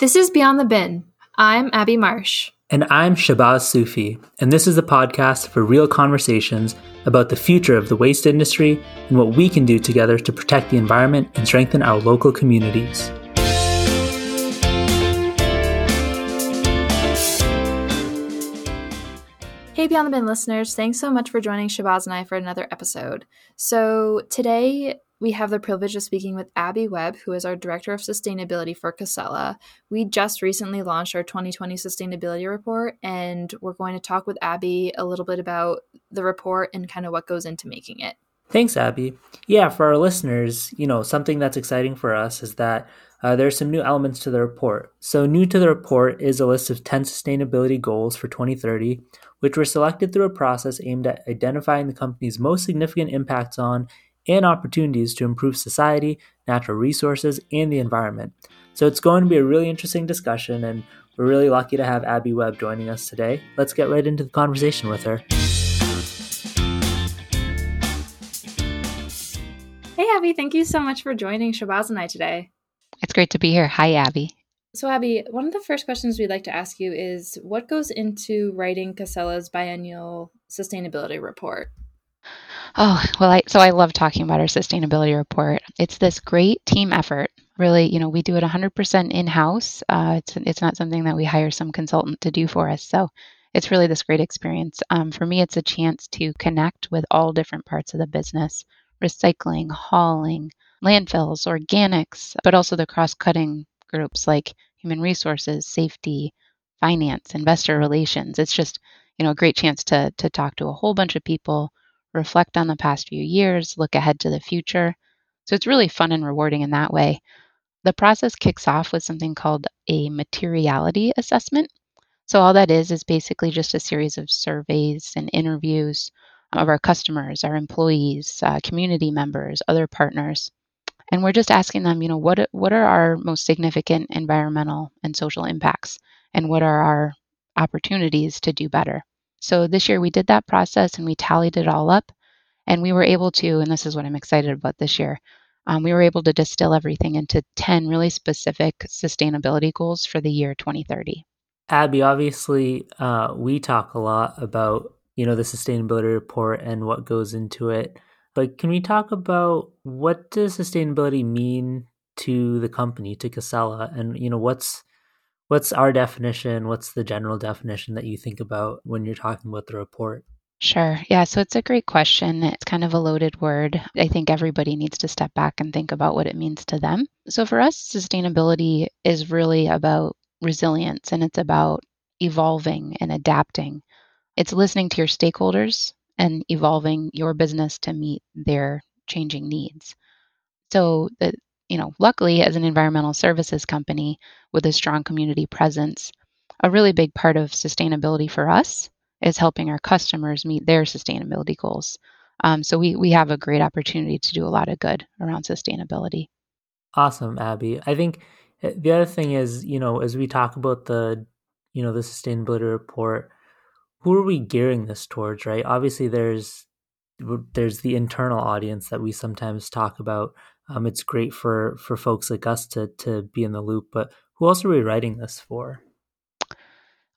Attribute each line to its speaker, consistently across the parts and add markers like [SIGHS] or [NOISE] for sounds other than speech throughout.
Speaker 1: This is Beyond the Bin. I'm Abby Marsh.
Speaker 2: And I'm Shabazz Sufi, and this is a podcast for real conversations about the future of the waste industry and what we can do together to protect the environment and strengthen our local communities.
Speaker 1: Hey, Beyond the Bin listeners, thanks so much for joining Shabazz and I for another episode. So, today we have the privilege of speaking with Abby Webb, who is our Director of Sustainability for Casella. We just recently launched our 2020 Sustainability Report, and we're going to talk with Abby a little bit about the report and kind of what goes into making it.
Speaker 2: Thanks, Abby. Yeah, for our listeners, you know, something that's exciting for us is that uh, there are some new elements to the report. So, new to the report is a list of 10 sustainability goals for 2030, which were selected through a process aimed at identifying the company's most significant impacts on and opportunities to improve society, natural resources, and the environment. So it's going to be a really interesting discussion, and we're really lucky to have Abby Webb joining us today. Let's get right into the conversation with her.
Speaker 1: Hey, Abby, thank you so much for joining Shabazz and I today.
Speaker 3: It's great to be here. Hi, Abby.
Speaker 1: So, Abby, one of the first questions we'd like to ask you is what goes into writing Casella's biennial sustainability report?
Speaker 3: Oh, well, I, so I love talking about our sustainability report. It's this great team effort. Really, you know, we do it 100% in house. Uh, it's, it's not something that we hire some consultant to do for us. So it's really this great experience. Um, for me, it's a chance to connect with all different parts of the business recycling, hauling, landfills, organics, but also the cross cutting groups like human resources, safety, finance, investor relations. It's just, you know, a great chance to, to talk to a whole bunch of people reflect on the past few years, look ahead to the future. So it's really fun and rewarding in that way. The process kicks off with something called a materiality assessment. So, all that is is basically just a series of surveys and interviews of our customers, our employees, uh, community members, other partners. And we're just asking them, you know, what, what are our most significant environmental and social impacts? And what are our opportunities to do better? So this year we did that process and we tallied it all up. And we were able to, and this is what I'm excited about this year, um, we were able to distill everything into 10 really specific sustainability goals for the year 2030.
Speaker 2: Abby, obviously, uh, we talk a lot about you know the sustainability report and what goes into it. But can we talk about what does sustainability mean to the company, to Casella, and you know what's what's our definition? What's the general definition that you think about when you're talking about the report?
Speaker 3: Sure. Yeah. So it's a great question. It's kind of a loaded word. I think everybody needs to step back and think about what it means to them. So for us, sustainability is really about resilience and it's about evolving and adapting. It's listening to your stakeholders and evolving your business to meet their changing needs. So the you know, luckily, as an environmental services company with a strong community presence, a really big part of sustainability for us is helping our customers meet their sustainability goals. Um, so we we have a great opportunity to do a lot of good around sustainability.
Speaker 2: Awesome, Abby. I think eh, the other thing is, you know, as we talk about the, you know, the sustainability report, who are we gearing this towards, right? Obviously, there's there's the internal audience that we sometimes talk about um, it's great for for folks like us to to be in the loop. But who else are we writing this for?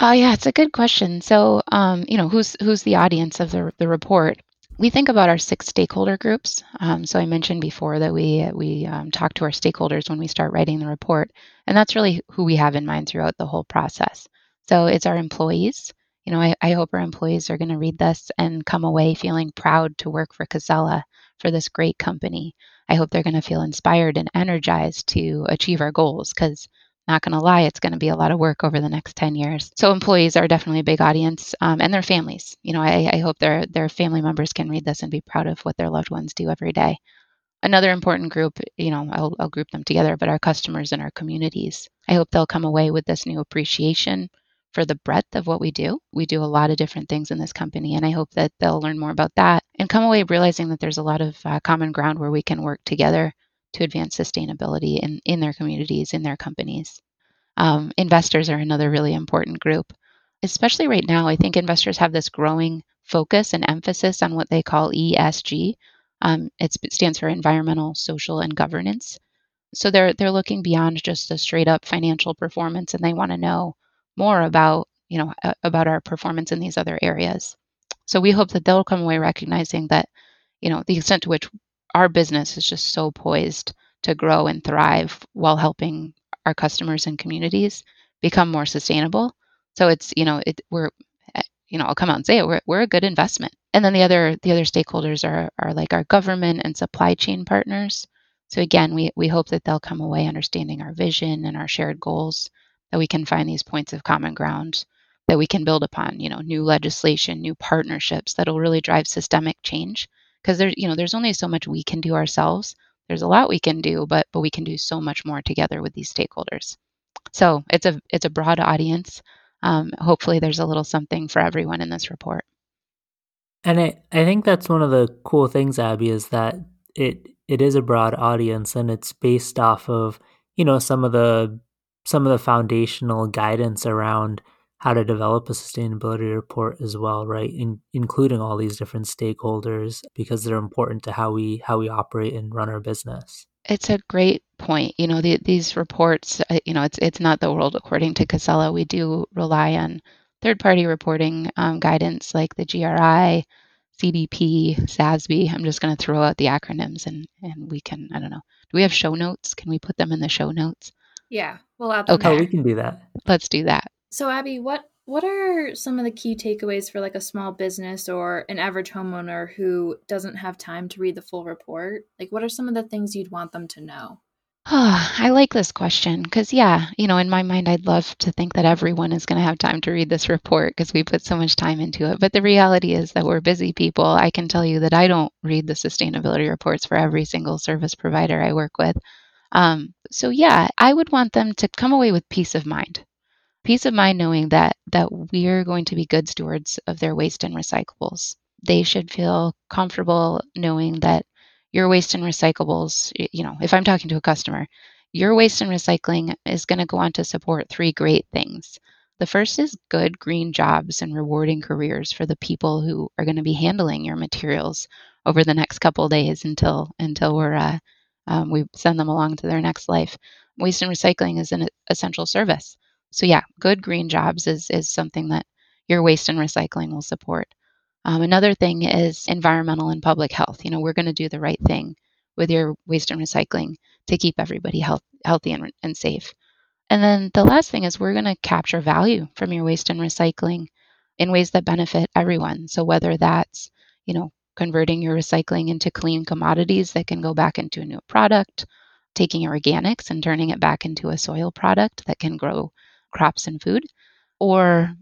Speaker 3: Uh, yeah, it's a good question. So, um, you know, who's who's the audience of the the report? We think about our six stakeholder groups. Um, so I mentioned before that we we um, talk to our stakeholders when we start writing the report, and that's really who we have in mind throughout the whole process. So it's our employees. You know, I, I hope our employees are going to read this and come away feeling proud to work for Casella for this great company. I hope they're going to feel inspired and energized to achieve our goals because not going to lie, it's going to be a lot of work over the next 10 years. So employees are definitely a big audience um, and their families. You know, I, I hope their, their family members can read this and be proud of what their loved ones do every day. Another important group, you know, I'll, I'll group them together, but our customers and our communities. I hope they'll come away with this new appreciation for the breadth of what we do. We do a lot of different things in this company, and I hope that they'll learn more about that and come away realizing that there's a lot of uh, common ground where we can work together to advance sustainability in, in their communities, in their companies. Um, investors are another really important group. Especially right now, I think investors have this growing focus and emphasis on what they call ESG. Um, it stands for environmental, social, and governance. So they're they're looking beyond just the straight up financial performance and they want to know more about, you know, about our performance in these other areas. So we hope that they'll come away recognizing that, you know, the extent to which our business is just so poised to grow and thrive while helping our customers and communities become more sustainable. So it's, you know, it we're eh, you know, I'll come out and say it, we're, we're a good investment. And then the other the other stakeholders are are like our government and supply chain partners. So again, we we hope that they'll come away understanding our vision and our shared goals, that we can find these points of common ground that we can build upon, you know, new legislation, new partnerships that'll really drive systemic change. Because there's, you know, there's only so much we can do ourselves. There's a lot we can do, but but we can do so much more together with these stakeholders. So it's a it's a broad audience. Um, hopefully, there's a little something for everyone in this report.
Speaker 2: And I, I think that's one of the cool things, Abby, is that it it is a broad audience and it's based off of you know some of the some of the foundational guidance around how to develop a sustainability report as well right? In, including all these different stakeholders because they're important to how we how we operate and run our business.
Speaker 3: It's a great point. You know the, these reports uh, you know it's it's not the world according to casella. We do rely on third party reporting um, guidance like the gri cdp SASB i'm just going to throw out the acronyms and and we can i don't know. Do we have show notes? Can we put them in the show notes
Speaker 1: yeah we'll add
Speaker 3: Okay.
Speaker 1: there.
Speaker 2: we can do that
Speaker 3: let's do that
Speaker 1: So Abby, what what are some of the key takeaways for like a small business or an average homeowner who doesn't have time to read the full report? Like what are some of the things you'd want them to know?
Speaker 3: Oh, [SIGHS] I like this question because, yeah, you know, in my mind, I'd love to think that everyone is going to have time to read this report because we put so much time into it. But the reality is that we're busy people. I can tell you that I don't read the sustainability reports for every single service provider I work with. Um, so, yeah, I would want them to come away with peace of mind. Peace of mind knowing that that we're going to be good stewards of their waste and recyclables. They should feel comfortable knowing that your waste and recyclables, you know, if I'm talking to a customer, your waste and recycling is going to go on to support three great things. The first is good green jobs and rewarding careers for the people who are going to be handling your materials over the next couple days until until we're uh, um, we send them along to their next life. Waste and recycling is an essential service. So yeah, good green jobs is is something that your waste and recycling will support. Um, another thing is environmental and public health. You know, we're going to do the right thing with your waste and recycling to keep everybody health, healthy and, and safe. And then the last thing is we're going to capture value from your waste and recycling in ways that benefit everyone. So whether that's, you know, converting your recycling into clean commodities that can go back into a new product, taking organics and turning it back into a soil product that can grow crops and food, or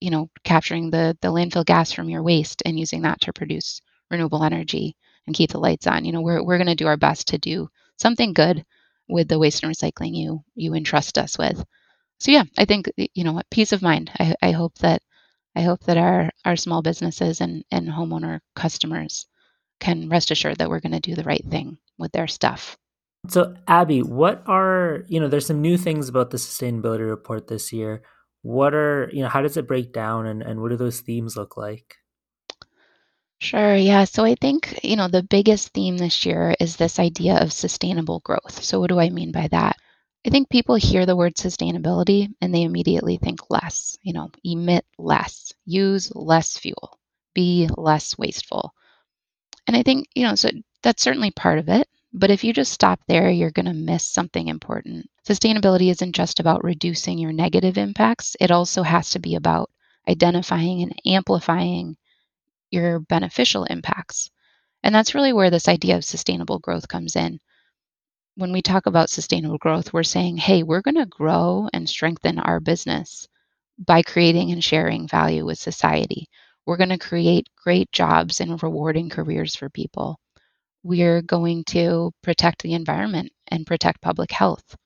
Speaker 3: you know, capturing the the landfill gas from your waste and using that to produce renewable energy and keep the lights on. You know, we're we're going to do our best to do something good with the waste and recycling you you entrust us with. So yeah, I think you know, peace of mind. I, I hope that I hope that our our small businesses and and homeowner customers can rest assured that we're going to do the right thing with their stuff.
Speaker 2: So, Abby, what are, you know, there's some new things about the sustainability report this year. What are, you know, how does it break down and, and what do those themes look like?
Speaker 3: Sure, yeah. So I think, you know, the biggest theme this year is this idea of sustainable growth. So what do I mean by that? I think people hear the word sustainability and they immediately think less, you know, emit less, use less fuel, be less wasteful. And I think, you know, so that's certainly part of it. But if you just stop there, you're going to miss something important. Sustainability isn't just about reducing your negative impacts, it also has to be about identifying and amplifying your beneficial impacts. And that's really where this idea of sustainable growth comes in. When we talk about sustainable growth, we're saying, hey, we're going to grow and strengthen our business by creating and sharing value with society. We're going to create great jobs and rewarding careers for people. We're going to protect the environment and protect public health.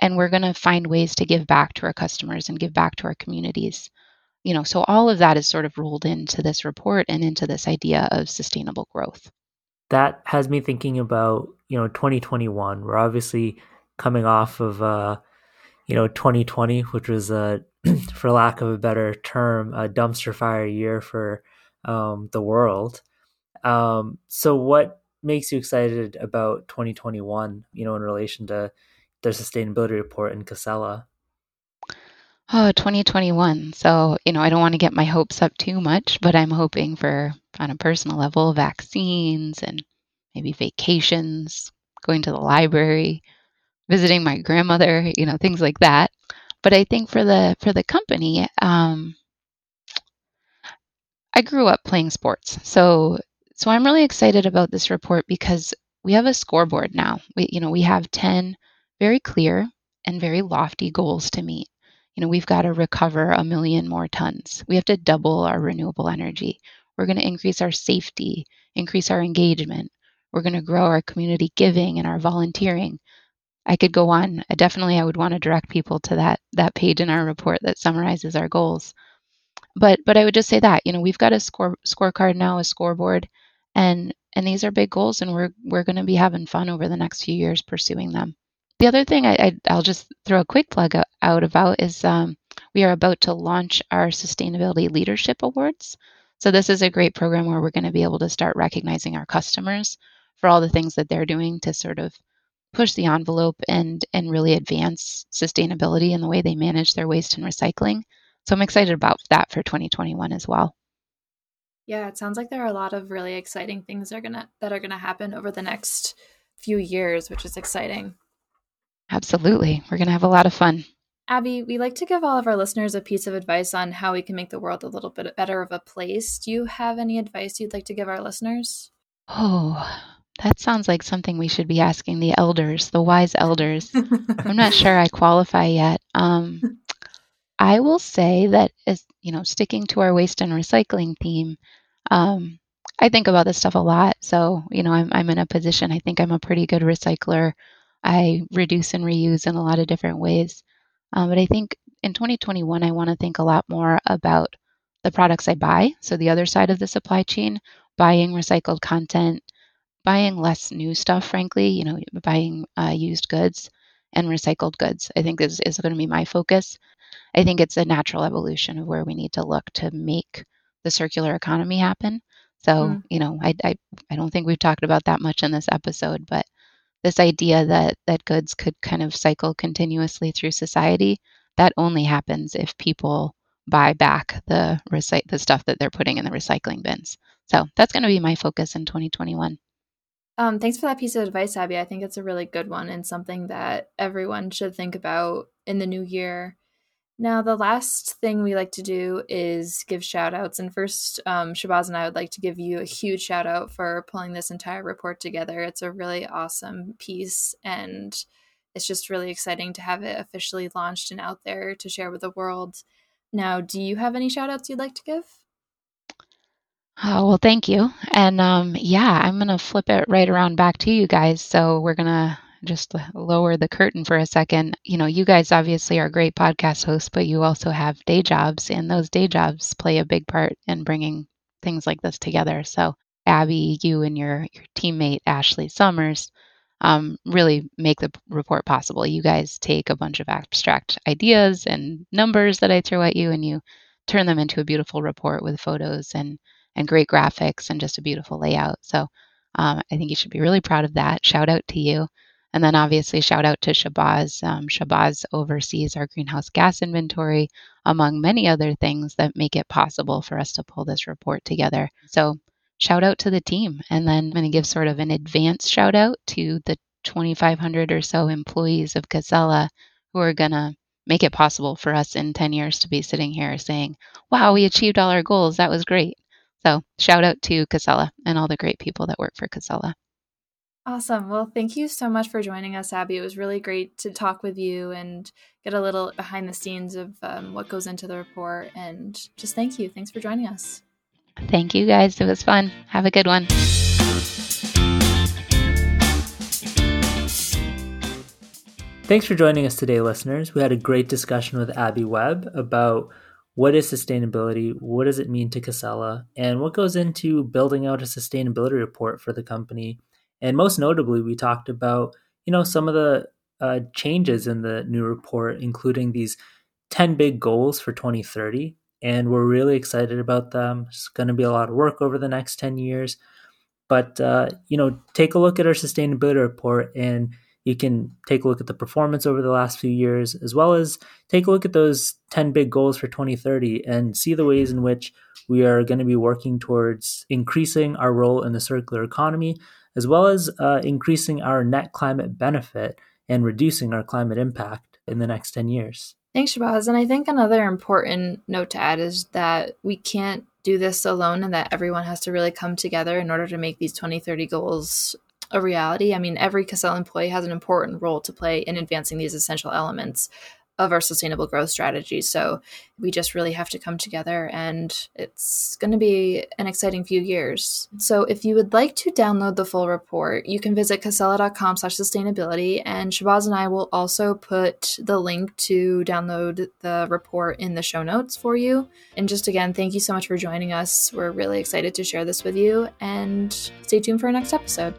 Speaker 3: And we're going to find ways to give back to our customers and give back to our communities you know so all of that is sort of rolled into this report and into this idea of sustainable growth
Speaker 2: that has me thinking about you know 2021 we're obviously coming off of uh you know 2020 which was a [CLEARS THROAT] for lack of a better term a dumpster fire year for um the world um so what makes you excited about 2021, you know, in relation to their sustainability report in Casella?
Speaker 3: Oh, 2021. So, you know, I don't want to get my hopes up too much, but I'm hoping for, on a personal level, vaccines and maybe vacations, going to the library, visiting my grandmother, you know, things like that. But I think for the for the company, um, I grew up playing sports, so so I'm really excited about this report because we have a scoreboard now. We you know we have ten very clear and very lofty goals to meet you know, we've got to recover a million more tons. We have to double our renewable energy. We're going to increase our safety, increase our engagement. We're going to grow our community giving and our volunteering. I could go on. Definitely, I would want to direct people to that that page in our report that summarizes our goals. But but I would just say that you know we've got a score scorecard now, a scoreboard, and and these are big goals, and we're we're going to be having fun over the next few years pursuing them. The other thing I, I, will just throw a quick plug out about is um, we are about to launch our Sustainability Leadership Awards. So, this is a great program where we're going to be able to start recognizing our customers for all the things that they're doing to sort of push the envelope and, and really advance sustainability in the way they manage their waste and recycling. So, I'm excited about that for 2021 as well.
Speaker 1: Yeah, it sounds like there are a lot of really exciting things that are gonna that are gonna happen over the next few years, which is exciting.
Speaker 3: Absolutely. We're going to have a lot of fun.
Speaker 1: Abby, we like to give all of our listeners a piece of advice on how we can make the world a little bit better of a place. Do you have any advice you'd like to give our listeners?
Speaker 3: Oh, that sounds like something we should be asking the elders, the wise elders. I'm not sure I qualify yet. Um, [LAUGHS] I will say that as you know, sticking to our waste and recycling theme, um, I think about this stuff a lot. So you know, I'm I'm in a position. I think I'm a pretty good recycler. I reduce and reuse in a lot of different ways. Um, but I think in 2021, I want to think a lot more about the products I buy. So, the other side of the supply chain, buying recycled content, buying less new stuff, frankly, you know, buying uh, used goods and recycled goods, I think is, is going to be my focus. I think it's a natural evolution of where we need to look to make the circular economy happen. So, mm. you know, I, I, I don't think we've talked about that much in this episode, but this idea that that goods could kind of cycle continuously through society that only happens if people buy back the recite the stuff that they're putting in the recycling bins. So that's going to be my focus in 2021
Speaker 1: um, thanks for that piece of advice abby. I think it's a really good one and something that everyone should think about in the new year now, the last thing we like to do is give shout outs. And first, um, Shabazz and I would like to give you a huge shout out for pulling this entire report together. It's a really awesome piece, and it's just really exciting to have it officially launched and out there to share with the world. Now, do you have any shout outs you'd like to give?
Speaker 3: Oh, well, thank you. And um, yeah, I'm going to flip it right around back to you guys. So we're going to just lower the curtain for a second, you know, you guys obviously are great podcast hosts, but you also have day jobs, and those day jobs play a big part in bringing things like this together. So, Abby, you and your your teammate Ashley Summers um, really make the report possible. You guys take a bunch of abstract ideas and numbers that I throw at you, and you turn them into a beautiful report with photos and and great graphics and just a beautiful layout. So um, I think you should be really proud of that. Shout out to you. And then obviously, shout out to Shabazz. Um, Shabazz oversees our greenhouse gas inventory, among many other things that make it possible for us to pull this report together. So, shout out to the team. And then I'm going to give sort of an advance shout out to the 2,500 or so employees of Casella who are going to make it possible for us in 10 years to be sitting here saying, wow, we achieved all our goals. That was great. So, shout out to Casella and all the great people that work for Casella.
Speaker 1: Awesome. Well, thank you so much for joining us, Abby. It was really great to talk with you and get a little behind the scenes of um, what goes into the report. And just thank you. Thanks for joining us.
Speaker 3: Thank you, guys. It was fun. Have a good one.
Speaker 2: Thanks for joining us today, listeners. We had a great discussion with Abby Webb about what is sustainability, what does it mean to Casella, and what goes into building out a sustainability report for the company and most notably, we talked about, you know, some of the uh, changes in the new report, including these 10 big goals for 2030. And we're really excited about them. It's going to be a lot of work over the next 10 years. But uh, you know, take a look at our sustainability report, and you can take a look at the performance over the last few years, as well as take a look at those ten big goals for 2030, and see the ways in which we are going to be working towards increasing our role in the circular economy, as well as uh, increasing our net climate benefit and reducing our climate impact in the next 10 years.
Speaker 1: Thanks, Shabazz. And I think another important note to add is that we can't do this alone and that everyone has to really come together in order to make these 2030 goals a reality. I mean, every Casella employee has an important role to play in advancing these essential elements of our sustainable growth strategy. So we just really have to come together and it's going to be an exciting few years. So if you would like to download the full report, you can visit casella.com slash sustainability and Shabazz and I will also put the link to download the report in the show notes for you. And just again, thank you so much for joining us. We're really excited to share this with you and stay tuned for our next episode.